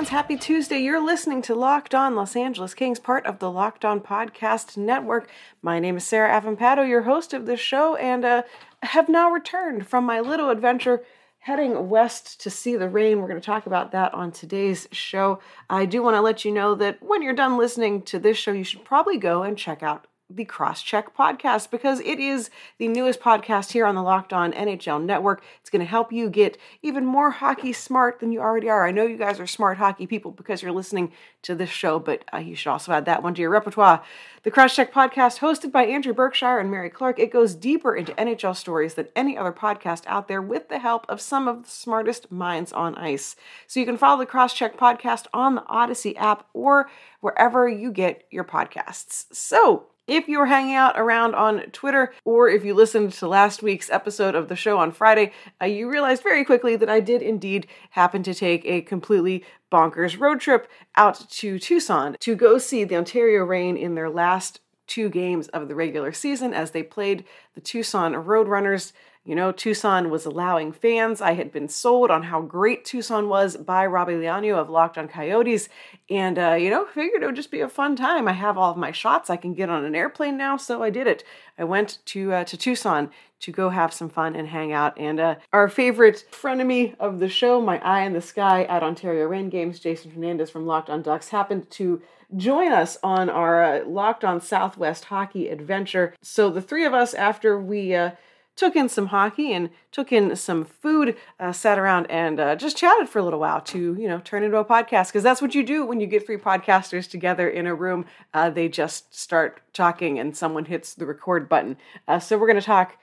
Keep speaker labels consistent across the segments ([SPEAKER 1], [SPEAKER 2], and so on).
[SPEAKER 1] Fans, happy Tuesday. You're listening to Locked On Los Angeles Kings, part of the Locked On Podcast Network. My name is Sarah Avampato, your host of this show, and uh, have now returned from my little adventure heading west to see the Reign. We're going to talk about that on today's show. I do want to let you know that when you're done listening to this show, you should probably go and check out the Crosscheck podcast because it is the newest podcast here on the Locked On NHL network. It's going to help you get even more hockey smart than you already are. I know you guys are smart hockey people because you're listening to this show, but uh, you should also add that one to your repertoire. The Crosscheck podcast, hosted by Andrew Berkshire and Mary Clark, it goes deeper into NHL stories than any other podcast out there with the help of some of the smartest minds on ice. So you can follow the Crosscheck podcast on the Audacy app or wherever you get your podcasts. So, if you were hanging out around on Twitter, or if you listened to last week's episode of the show on Friday, uh, you realized very quickly that I did indeed happen to take a completely bonkers road trip out to Tucson to go see the Ontario Reign in their last two games of the regular season as they played the Tucson Roadrunners. You know, Tucson was allowing fans. I had been sold on how great Tucson was by Robbie Leano of Locked on Coyotes. And, uh, you know, figured it would just be a fun time. I have all of my shots. I can get on an airplane now, so I did it. I went to, uh, to Tucson to go have some fun and hang out. And uh, our favorite frenemy of the show, my eye in the sky at Ontario Reign Games, Jason Hernandez from Locked on Ducks, happened to join us on our uh, Locked on Southwest hockey adventure. So the three of us, after we uh, took in some hockey and took in some food, uh, sat around and uh, just chatted for a little while to, you know, turn into a podcast because that's what you do when you get three podcasters together in a room. Uh, they just start talking and someone hits the record button. Uh, so we're going to talk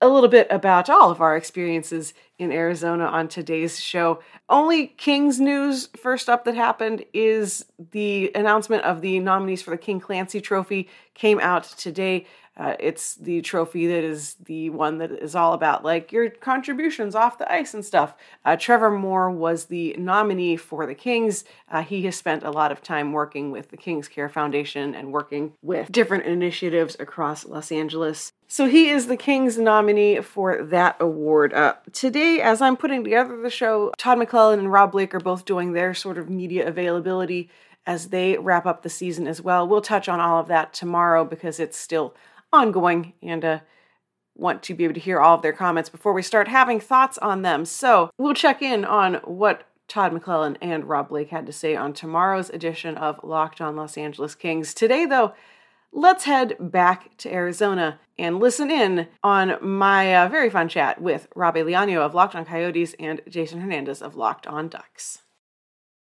[SPEAKER 1] a little bit about all of our experiences in Arizona on today's show. Only Kings news first up that happened is the announcement of the nominees for the King Clancy Trophy came out today. Uh, it's the trophy that is the one that is all about like your contributions off the ice and stuff. Uh, Trevor Moore was the nominee for the Kings. Uh, he has spent a lot of time working with the Kings Care Foundation and working with different initiatives across Los Angeles. So he is the Kings nominee for that award. Uh, today, as I'm putting together the show, Todd McLellan and Rob Blake are both doing their sort of media availability as they wrap up the season as well. We'll touch on all of that tomorrow because it's still ongoing and uh, want to be able to hear all of their comments before we start having thoughts on them. So we'll check in on what Todd McLellan and Rob Blake had to say on tomorrow's edition of Locked on Los Angeles Kings. Today, though, let's head back to Arizona and listen in on my uh, very fun chat with Robbie Leano of Locked on Coyotes and Jason Hernandez of Locked on Ducks.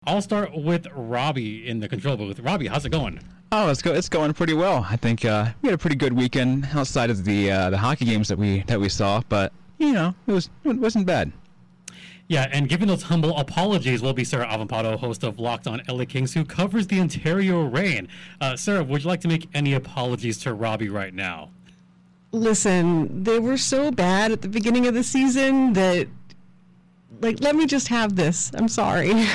[SPEAKER 2] I'll start with Robbie in the control booth. Robbie, how's it going?
[SPEAKER 3] Oh, it's go- it's going pretty well. I think uh, we had a pretty good weekend outside of the uh, the hockey games that we that we saw, but you know it was it wasn't bad.
[SPEAKER 2] Yeah, and giving those humble apologies will be Sarah Avampato, host of Locked on LA Kings, who covers the Ontario Reign. Uh, Sarah, would you like to make any apologies to Robbie right now?
[SPEAKER 4] Listen, they were so bad at the beginning of the season that, like, let me just have this. I'm sorry.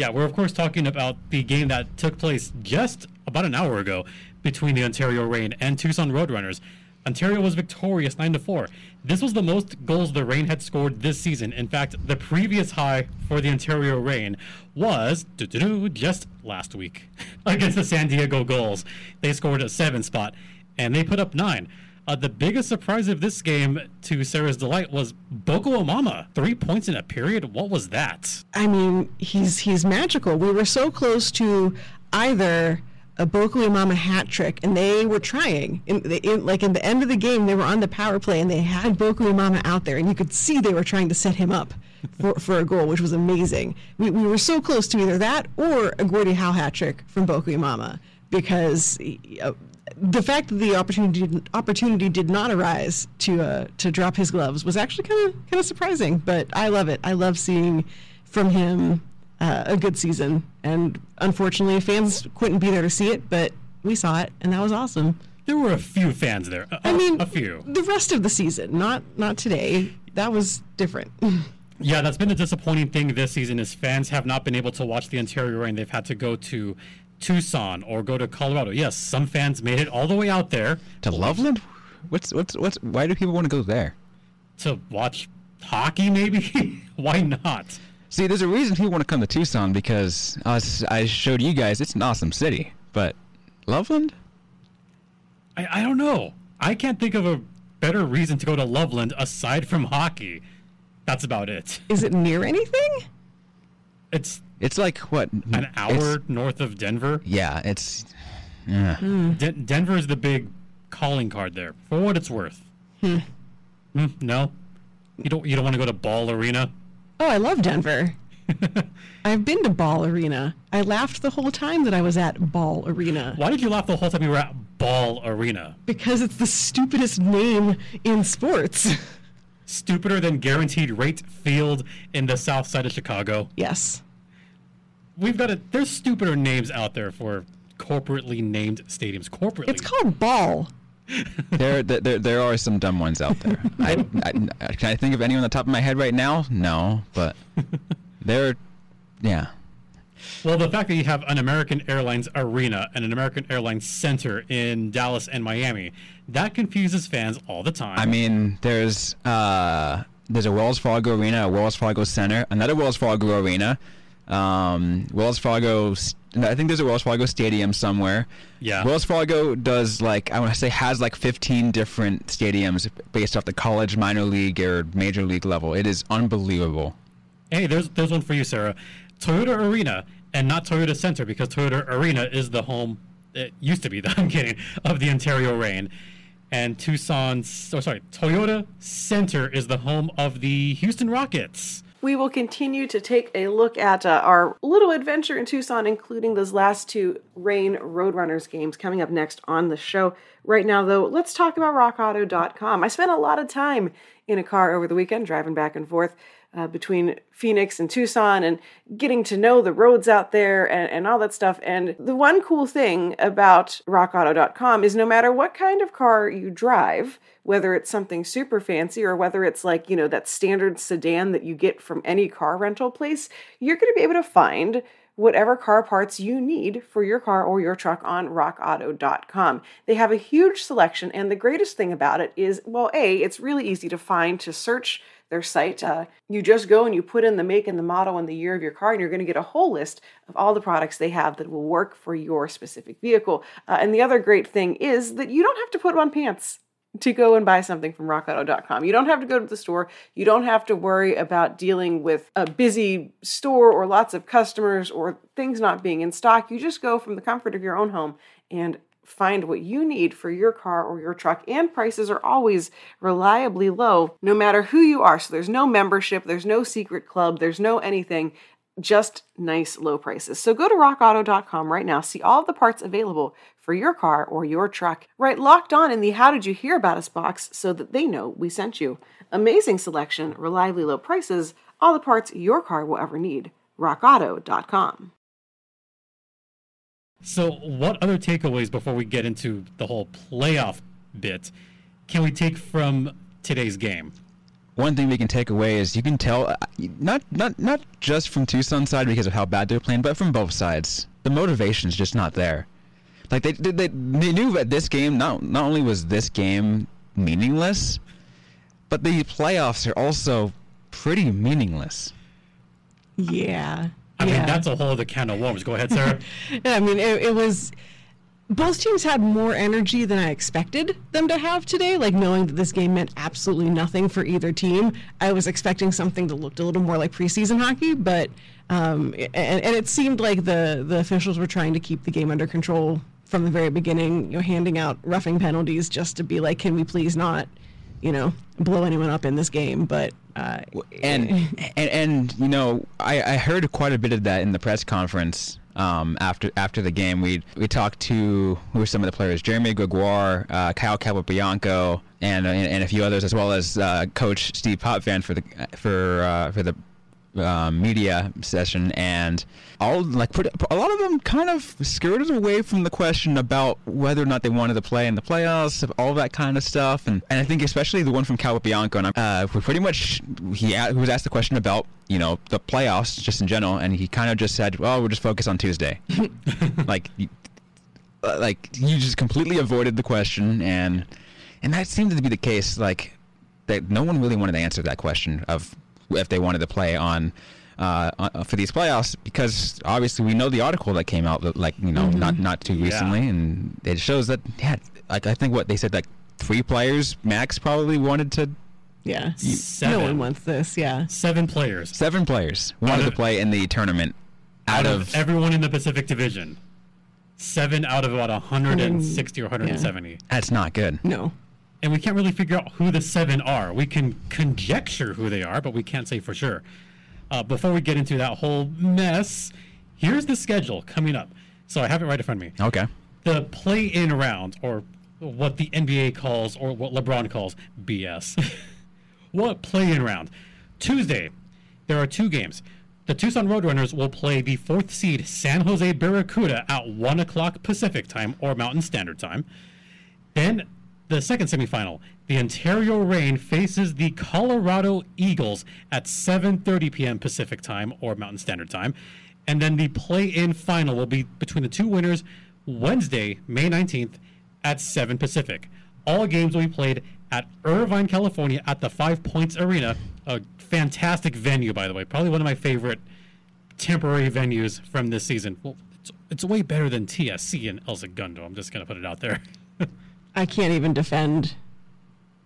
[SPEAKER 2] Yeah, we're of course talking about the game that took place just about an hour ago between the Ontario Reign and Tucson Roadrunners. Ontario was victorious 9 to 4. This was the most goals the Reign had scored this season. In fact, the previous high for the Ontario Reign was just last week against the San Diego Gulls. They scored a 7 spot and they put up 9. Uh, the biggest surprise of this game, to Sarah's delight, was Boko Imama. Three points in a period. What was that?
[SPEAKER 4] I mean, he's he's magical. We were so close to either a Boko Imama hat trick, and they were trying. In, the, in, like in the end of the game, they were on the power play, and they had Boko Imama out there, and you could see they were trying to set him up for, for a goal, which was amazing. We, we were so close to either that or a Gordie Howe hat trick from Boko Imama because uh, the fact that the opportunity did, opportunity did not arise to uh, to drop his gloves was actually kind of kind of surprising. But I love it. I love seeing from him uh, a good season. And unfortunately, fans couldn't be there to see it, but we saw it, and that was awesome.
[SPEAKER 2] there were a few fans there. A,
[SPEAKER 4] I mean,
[SPEAKER 2] a few.
[SPEAKER 4] The rest of the season, not not today. That was different.
[SPEAKER 2] Yeah, that's been a disappointing thing this season is fans have not been able to watch the Ontario Reign. They've had to go to Tucson or go to Colorado. Yes, some fans made it all the way out there
[SPEAKER 3] To Loveland? What's what's what's? Why do people want to go there?
[SPEAKER 2] to watch hockey maybe. Why not?
[SPEAKER 3] See, there's a reason people want to come to Tucson because us, I showed you guys it's an awesome city, but Loveland?
[SPEAKER 2] I, I don't know. I can't think of a better reason to go to Loveland aside from hockey. That's about it.
[SPEAKER 4] Is it near anything?
[SPEAKER 2] It's
[SPEAKER 3] It's like what?
[SPEAKER 2] an hour north of Denver.
[SPEAKER 3] Yeah, it's. Yeah.
[SPEAKER 2] De- Denver is the big calling card there, for what it's worth. Hmm, no, you don't. You don't want to go to Ball Arena.
[SPEAKER 4] Oh, I love Denver. I've been to Ball Arena. I laughed the whole time that I was at Ball Arena
[SPEAKER 2] Why did you laugh the whole time you were at Ball Arena?
[SPEAKER 4] because it's the stupidest name in sports.
[SPEAKER 2] Stupider than Guaranteed Rate Field in the South Side of Chicago.
[SPEAKER 4] yes.
[SPEAKER 2] We've got a. There's stupider names out there for corporately named stadiums. Corporately.
[SPEAKER 4] It's called Ball.
[SPEAKER 3] there, there, there, there are some dumb ones out there. I, I, can I think of any on the top of my head right now? No, but there, yeah.
[SPEAKER 2] Well, the fact that you have an American Airlines arena and an American Airlines center in Dallas and Miami, that confuses fans all the time.
[SPEAKER 3] I mean, there's uh, there's a Wells Fargo arena, a Wells Fargo Center, another Wells Fargo arena, um, Wells Fargo. I think there's a Wells Fargo Stadium somewhere.
[SPEAKER 2] Yeah.
[SPEAKER 3] Wells Fargo does like I want to say has like 15 different stadiums based off the college, minor league, or major league level. It is unbelievable.
[SPEAKER 2] hey, there's there's one for you, Sarah. Toyota Arena and not Toyota Center because Toyota Arena is the home. It used to be the I'm kidding of the Ontario Reign, and Tucson's. Oh, sorry, Toyota Center is the home of the Houston Rockets.
[SPEAKER 1] We will continue to take a look at uh, our little adventure in Tucson, including those last two Reign Roadrunners games coming up next on the show. Right now, though, let's talk about RockAuto.com. I spent a lot of time in a car over the weekend driving back and forth uh, between Phoenix and Tucson and getting to know the roads out there and, and all that stuff. And the one cool thing about RockAuto.com is no matter what kind of car you drive, whether it's something super fancy or whether it's like, you know, that standard sedan that you get from any car rental place, you're going to be able to find whatever car parts you need for your car or your truck on rockauto.com. They have a huge selection, and the greatest thing about it is well, A, it's really easy to find to search their site. Uh, you just go and you put in the make and the model and the year of your car, and you're going to get a whole list of all the products they have that will work for your specific vehicle. Uh, and the other great thing is that you don't have to put on pants to go and buy something from rockauto.com. You don't have to go to the store. You don't have to worry about dealing with a busy store or lots of customers or things not being in stock. You just go from the comfort of your own home and find what you need for your car or your truck and prices are always reliably low no matter who you are. So there's no membership, there's no secret club, there's no anything just nice low prices. So go to rockauto.com right now, see all the parts available for your car or your truck. Right locked on in the How Did You Hear About Us box so that they know we sent you. Amazing selection, reliably low prices, all the parts your car will ever need. rockauto.com.
[SPEAKER 2] So, what other takeaways before we get into the whole playoff bit can we take from today's game?
[SPEAKER 3] One thing we can take away is you can tell uh, not not not just from Tucson side because of how bad they're playing, but from both sides. The motivation's just not there. Like they they, they they knew that this game not not only was this game meaningless, but the playoffs are also pretty meaningless.
[SPEAKER 4] Yeah.
[SPEAKER 2] I
[SPEAKER 4] yeah.
[SPEAKER 2] mean, that's a whole other can of worms. Go ahead, Sarah.
[SPEAKER 4] Yeah, I mean, it, it was. Both teams had more energy than I expected them to have today. Like knowing that this game meant absolutely nothing for either team, I was expecting something that looked a little more like preseason hockey. But um, and, and it seemed like the the officials were trying to keep the game under control from the very beginning. You know, handing out roughing penalties just to be like, can we please not, you know, blow anyone up in this game? But uh,
[SPEAKER 3] and and and you know I, I heard quite a bit of that in the press conference um, after after the game. We we talked to who were some of the players: Jeremy Gregoire, uh, Kyle Capobianco, and, and and a few others, as well as uh, Coach Steve Potvin for the for uh, for the uh, media session, and all like put, a lot of them kind of skirted away from the question about whether or not they wanted to play in the playoffs, all that kind of stuff, and, and I think especially the one from Capobianco, and uh, pretty much he, he was asked the question about you know the playoffs just in general, and he kind of just said, "Well, we'll just focus on Tuesday," like. uh, like you just completely avoided the question and and that seemed to be the case like that no one really wanted to answer that question of if they wanted to play on uh, for these playoffs because obviously we know the article that came out like you know not not too recently and it shows that yeah like I think what they said like three players max probably wanted to
[SPEAKER 4] Yeah.
[SPEAKER 2] Seven.
[SPEAKER 4] No one wants this. Yeah.
[SPEAKER 2] Seven players
[SPEAKER 3] seven players wanted
[SPEAKER 2] Out
[SPEAKER 3] to play in the tournament out, of,
[SPEAKER 2] everyone in the Pacific Division. Seven out of about 160 or 170.
[SPEAKER 3] that's not good
[SPEAKER 4] No.
[SPEAKER 2] And we can't really figure out who the seven are. We can conjecture who they are, but we can't say for sure. Uh, before we get into that whole mess, here's the schedule coming up. So I have it right in front of me.
[SPEAKER 3] okay
[SPEAKER 2] The play in round, or what the NBA calls, or what LeBron calls BS. what play in round? Tuesday, there are two games. The Tucson Roadrunners will play the fourth seed San Jose Barracuda at 1 o'clock Pacific time or Mountain Standard Time. Then the second semifinal, the Ontario Reign faces the Colorado Eagles at 7:30 p.m. Pacific time or Mountain Standard Time, and then the play-in final will be between the two winners Wednesday, May 19th at 7 Pacific. All games will be played at Irvine, California at the FivePoint Arena, a fantastic venue by the way, probably one of my favorite temporary venues from this season. Well, it's, it's way better than TSC and El Segundo. I'm just going to put it out there.
[SPEAKER 4] I can't even defend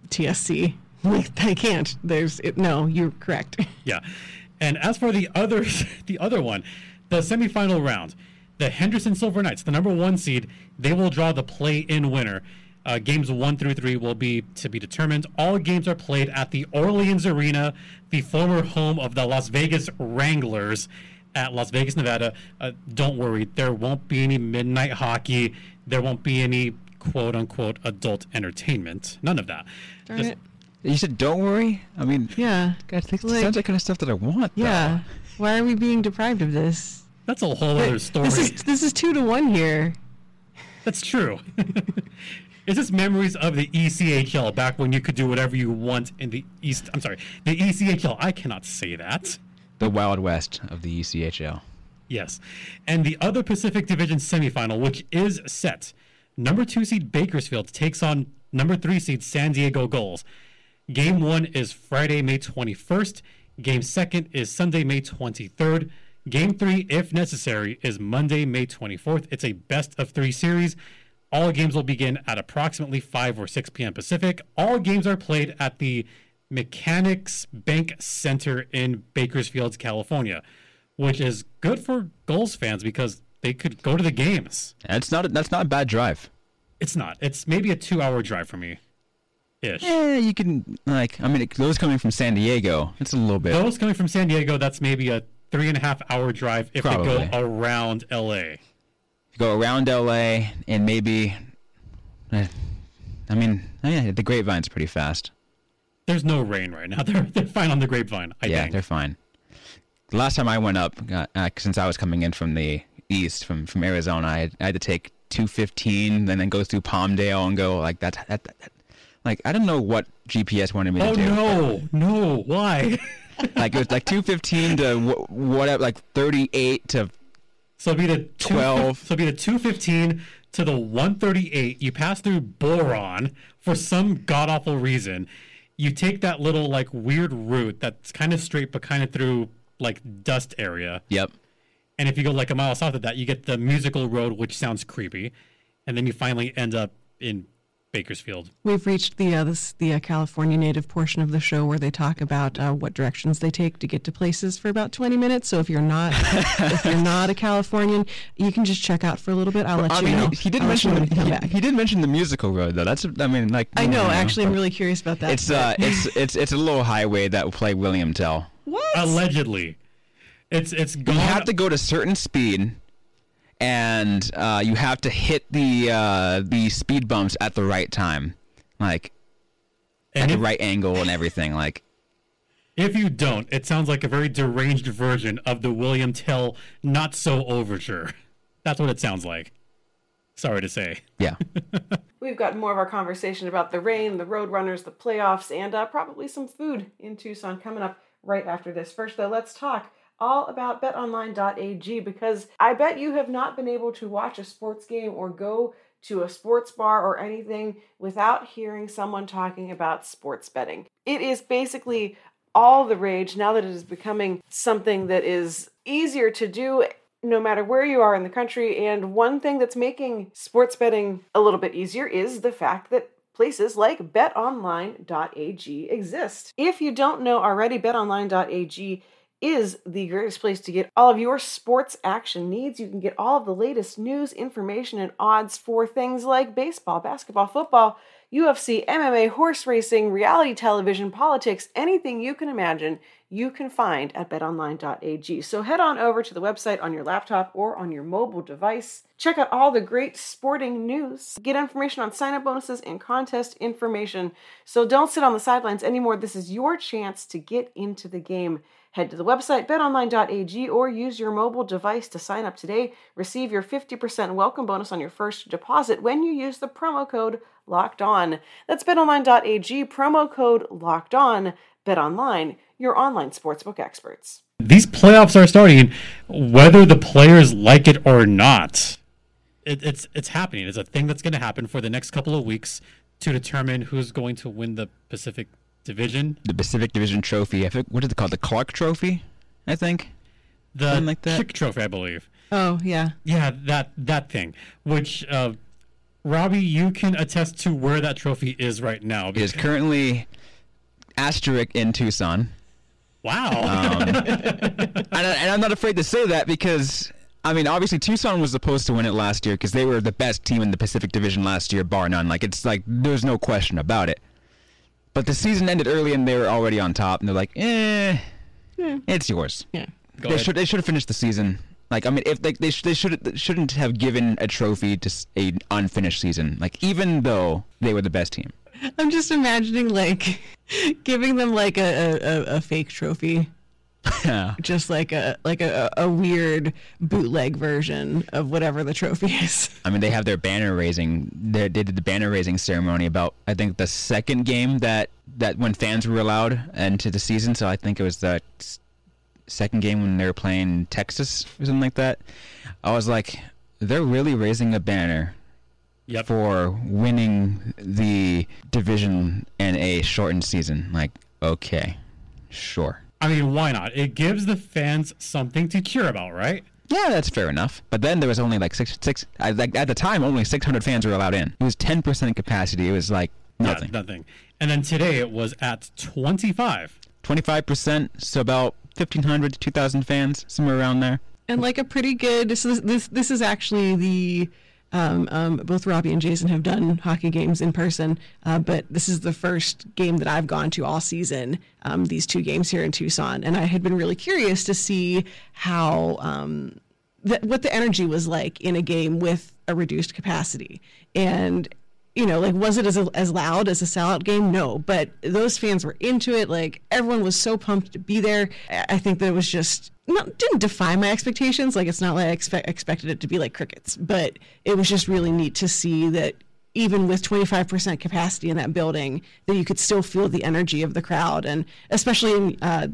[SPEAKER 4] TSC. Like I can't. There's it, no. You're correct.
[SPEAKER 2] Yeah. And as for the other the other one, the semifinal round, the Henderson Silver Knights, the number one seed, they will draw the play-in winner. Uh, games one through three will be to be determined. All games are played at the Orleans Arena, the former home of the Las Vegas Wranglers at Las Vegas, Nevada. Uh, don't worry, there won't be any midnight hockey. There won't be any quote unquote adult entertainment. None of that.
[SPEAKER 4] Darn
[SPEAKER 2] Just-
[SPEAKER 4] it.
[SPEAKER 3] you said don't worry I mean
[SPEAKER 4] Yeah.
[SPEAKER 3] God, that
[SPEAKER 4] Like-
[SPEAKER 3] sounds like kind of stuff that I want though.
[SPEAKER 4] Yeah. Why are we being deprived of this?
[SPEAKER 2] That's a whole other story.
[SPEAKER 4] This is this is two to one here.
[SPEAKER 2] That's true. it's just memories of the ECHL back when you could do whatever you want in the East. I'm sorry, the ECHL. I cannot say that.
[SPEAKER 3] the Wild West of the ECHL.
[SPEAKER 2] Yes. And the other Pacific Division semifinal, which is set, number two seed Bakersfield takes on number three seed San Diego Gulls. Game one is Friday, May 21st. Game second is Sunday, May 23rd. Game three, if necessary, is Monday, May 24th. It's a best of three series. All games will begin at approximately 5 or 6 p.m. Pacific. All games are played at the Mechanics Bank Center in Bakersfield, California, which is good for Gulls fans because they could go to the games.
[SPEAKER 3] That's not a, that's not a bad drive.
[SPEAKER 2] It's not. It's maybe a two-hour drive for me, ish.
[SPEAKER 3] Yeah, you can like I mean it, those coming from San Diego. It's a little bit.
[SPEAKER 2] Those coming from San Diego, that's maybe a three and a half hour drive if
[SPEAKER 3] Probably.
[SPEAKER 2] they go around LA.
[SPEAKER 3] go around LA and maybe. eh, I mean, yeah, the Grapevine's pretty fast.
[SPEAKER 2] There's no rain right now. They're they're fine on the grapevine. I
[SPEAKER 3] yeah,
[SPEAKER 2] think.
[SPEAKER 3] they're fine. The last time I went up, uh, uh, since I was coming in from the east, from from Arizona, I had, I had to take 215, and then go through Palmdale and go like that. that, that, like I don't know what GPS wanted me to
[SPEAKER 2] oh,
[SPEAKER 3] do.
[SPEAKER 2] Oh no, no! Why?
[SPEAKER 3] Like it was like 215 to wh- whatever, like 38 to
[SPEAKER 2] so it'd be the two,
[SPEAKER 3] 12.
[SPEAKER 2] So it'd be the two fifteen to the one thirty eight. You pass through Boron for some god awful reason. You take that little like weird route that's kind of straight but kind of through like dust area.
[SPEAKER 3] yep.
[SPEAKER 2] And if you go like a mile south of that, you get the musical road, which sounds creepy, and then you finally end up in Bakersfield.
[SPEAKER 4] We've reached the uh, this, the uh, California native portion of the show where they talk about uh, what directions they take to get to places for about 20 minutes. So if you're not if you're not a Californian, you can just check out for a little bit. I'll let
[SPEAKER 3] I
[SPEAKER 4] you
[SPEAKER 3] mean,
[SPEAKER 4] know.
[SPEAKER 3] he, he did
[SPEAKER 4] I'll
[SPEAKER 3] mention the,
[SPEAKER 4] when you come
[SPEAKER 3] he, he did mention the musical road though. That's I mean like
[SPEAKER 4] I know.
[SPEAKER 3] you
[SPEAKER 4] Actually, I'm really curious about that.
[SPEAKER 3] It's uh it's it's it's a little highway that will play William Tell.
[SPEAKER 4] what?
[SPEAKER 2] Allegedly, it's it's gone.
[SPEAKER 3] You have to go to certain speed, and uh, you have to hit the uh, the speed bumps at the right time, like
[SPEAKER 2] and
[SPEAKER 3] at the right angle and everything. Like
[SPEAKER 2] If you don't, it sounds like a very deranged version of the William Tell Not So Overture. That's what it sounds like. Sorry to say.
[SPEAKER 3] Yeah.
[SPEAKER 1] We've got more of our conversation about the Reign, the Roadrunners, the playoffs, and uh, probably some food in Tucson coming up right after this. First, though, let's talk all about betonline.ag because I bet you have not been able to watch a sports game or go to a sports bar or anything without hearing someone talking about sports betting. It is basically all the rage now that it is becoming something that is easier to do no matter where you are in the country. And one thing that's making sports betting a little bit easier is the fact that places like betonline.ag exist. If you don't know already, betonline.ag is the greatest place to get all of your sports action needs. You can get all of the latest news, information, and odds for things like baseball, basketball, football, UFC, MMA, horse racing, reality television, politics, anything you can imagine, you can find at betonline.ag. So head on over to the website on your laptop or on your mobile device. Check out all the great sporting news. Get information on sign up bonuses and contest information. So don't sit on the sidelines anymore. This is your chance to get into the game. Head to the website betonline.ag or use your mobile device to sign up today. Receive your 50% welcome bonus on your first deposit when you use the promo code locked on. That's betonline.ag, promo code locked on. BetOnline, your online sportsbook experts.
[SPEAKER 2] These playoffs are starting, whether the players like it or not. It, it's it's happening. It's a thing that's going to happen for the next couple of weeks to determine who's going to win the Pacific Division.
[SPEAKER 3] The Pacific Division Trophy. I think, what is it called? The Clark Trophy, I think.
[SPEAKER 2] The
[SPEAKER 3] Something like that?
[SPEAKER 2] Chick Trophy, I believe.
[SPEAKER 4] Oh yeah.
[SPEAKER 2] Yeah, that that thing. Which uh, Robbie, you can attest to where that trophy is right now.
[SPEAKER 3] It is currently asterisk in Tucson.
[SPEAKER 2] Wow.
[SPEAKER 3] Um, and, I, and I'm not afraid to say that because I mean, obviously Tucson was supposed to win it last year because they were the best team in the Pacific Division last year, bar none. Like it's like there's no question about it. But the season ended early and they were already on top, and they're like, eh, it's yours.
[SPEAKER 4] Yeah.
[SPEAKER 2] Go
[SPEAKER 3] they
[SPEAKER 2] ahead.
[SPEAKER 3] should they should have finished the season. Like I mean, if they they, sh- they should shouldn't have given a trophy to s- a unfinished season. Like even though they were the best team.
[SPEAKER 4] I'm just imagining like giving them like a, a, a fake trophy,
[SPEAKER 3] Yeah.
[SPEAKER 4] just like a like a, a weird bootleg version of whatever the trophy is.
[SPEAKER 3] I mean, they have their banner raising. They, they did the banner raising ceremony about I think the second game that that when fans were allowed into the season. So I think it was the second game when they were playing Texas or something like that. I was like, they're really raising a banner
[SPEAKER 2] yep.
[SPEAKER 3] for winning the division in a shortened season. Like, okay, sure.
[SPEAKER 2] I mean, why not? It gives the fans something to cheer about, right?
[SPEAKER 3] Yeah, that's fair enough. But then there was only like six, six. I, like at the time, only 600 fans were allowed in. It was 10% capacity. It was like nothing.
[SPEAKER 2] Yeah, nothing. And then today it was at 25.
[SPEAKER 3] 25%, so about 1,500 to 2,000 fans, somewhere around there.
[SPEAKER 4] and like a pretty good. This is this this is actually the. Um, um, both Robbie and Jason have done hockey games in person, uh, but this is the first game that I've gone to all season. Um, these two games here in Tucson, and I had been really curious to see how um, th- what the energy was like in a game with a reduced capacity. And you know, like was it as as loud as a sellout game? No, but those fans were into it. Like everyone was so pumped to be there. I think that it was just not didn't defy my expectations. Like it's not like I expect, expected it to be like crickets, but it was just really neat to see that even with 25% capacity in that building, that you could still feel the energy of the crowd. And especially in uh,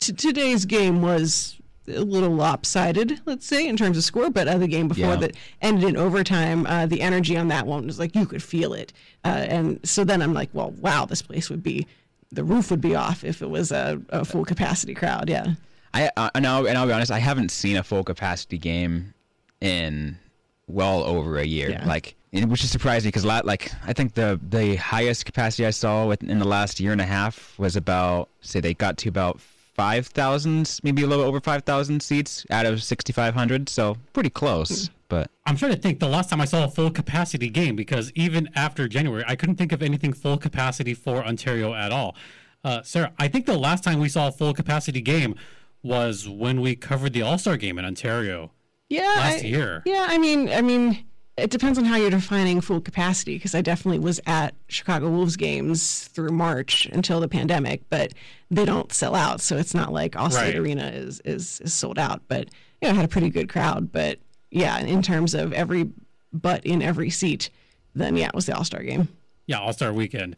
[SPEAKER 4] t- today's game was a little lopsided, let's say, in terms of score, but uh, the game before
[SPEAKER 3] Yeah.
[SPEAKER 4] that ended in overtime, uh, the energy on that one was like you could feel it. Uh, and so then I'm like, well, wow, this place would be, the roof would be off if it was a, a full capacity crowd. Yeah.
[SPEAKER 3] I uh, and I'll, and I'll be honest, I haven't seen a full capacity game in well over a year.
[SPEAKER 4] Yeah.
[SPEAKER 3] Like, which is surprising because like I think the the highest capacity I saw in the last year and a half was about say they got to about five thousand, maybe a little over five thousand seats out of sixty five hundred. So pretty close, but
[SPEAKER 2] I'm trying to think the last time I saw a full capacity game because even after January, I couldn't think of anything full capacity for Ontario at all. Uh, Sarah, I think the last time we saw a full capacity game was when we covered the All Star game in Ontario.
[SPEAKER 4] Yeah.
[SPEAKER 2] Last
[SPEAKER 4] I-
[SPEAKER 2] year.
[SPEAKER 4] Yeah. I mean, I mean, it depends on how you're defining full capacity because I definitely was at Chicago Wolves games through March until the pandemic, but they don't sell out, so it's not like Allstate
[SPEAKER 2] Right.
[SPEAKER 4] Arena is, is is sold out. But you know, I had a pretty good crowd. But yeah, in terms of every butt in every seat, then yeah, it was the All Star game.
[SPEAKER 2] Yeah, All Star Weekend,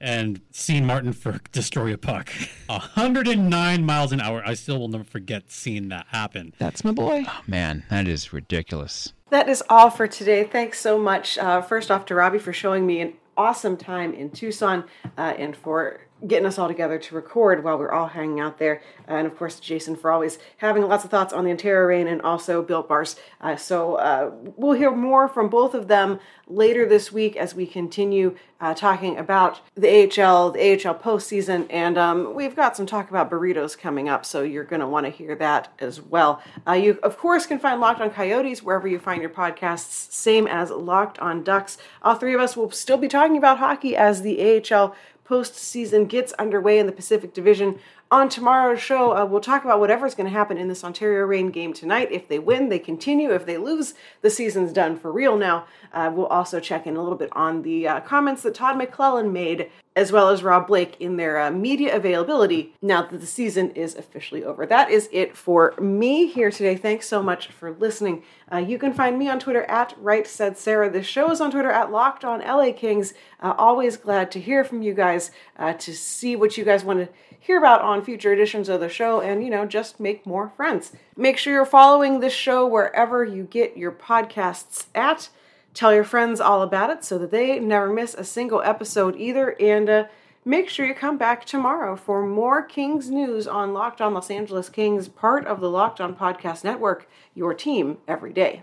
[SPEAKER 2] and seeing Martin Frk destroy a puck, 109 miles an hour. I still will never forget seeing that happen.
[SPEAKER 4] That's my boy.
[SPEAKER 3] Man, that is ridiculous.
[SPEAKER 1] That is all for today. Thanks so much. Uh, first off, to Robbie for showing me an awesome time in Tucson uh, and for getting us all together to record while we're all hanging out there. and of course, Jason for always having lots of thoughts on the Ontario Reign and also Built Bars. Uh, so uh, we'll hear more from both of them later this week as we continue uh, talking about the AHL, the AHL postseason, and um, we've got some talk about burritos coming up. So you're going to want to hear that as well. Uh, you, of course, can find Locked On Coyotes wherever you find your podcasts, same as Locked On Ducks. All three of us will still be talking about hockey as the AHL postseason gets underway in the Pacific Division. On tomorrow's show, uh, we'll talk about whatever's going to happen in this Ontario Reign game tonight. If they win, they continue. If they lose, the season's done for real now. Uh, we'll also check in a little bit on the uh, comments that Todd McLellan made, as well as Rob Blake, in their uh, media availability now that the season is officially over. That is it for me here today. Thanks so much for listening. Uh, you can find me on Twitter at Right Said Sarah. This show is on Twitter at Locked On LA Kings. Uh, always glad to hear from you guys, uh, to see what you guys want to hear about on future editions of the show, and you know, just make more friends. Make sure you're following this show wherever you get your podcasts at. Tell your friends all about it so that they never miss a single episode either. And uh, make sure you come back tomorrow for more Kings news on Locked On Los Angeles Kings, part of the Locked On Podcast Network, your team every day.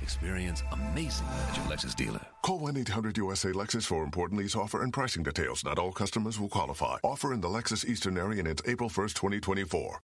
[SPEAKER 5] Experience amazing at your Lexus dealer.
[SPEAKER 6] Call 1-800-USA-LEXUS for important lease offer and pricing details. Not all customers will qualify. Offer in the Lexus Eastern area and it's April 1st, 2024.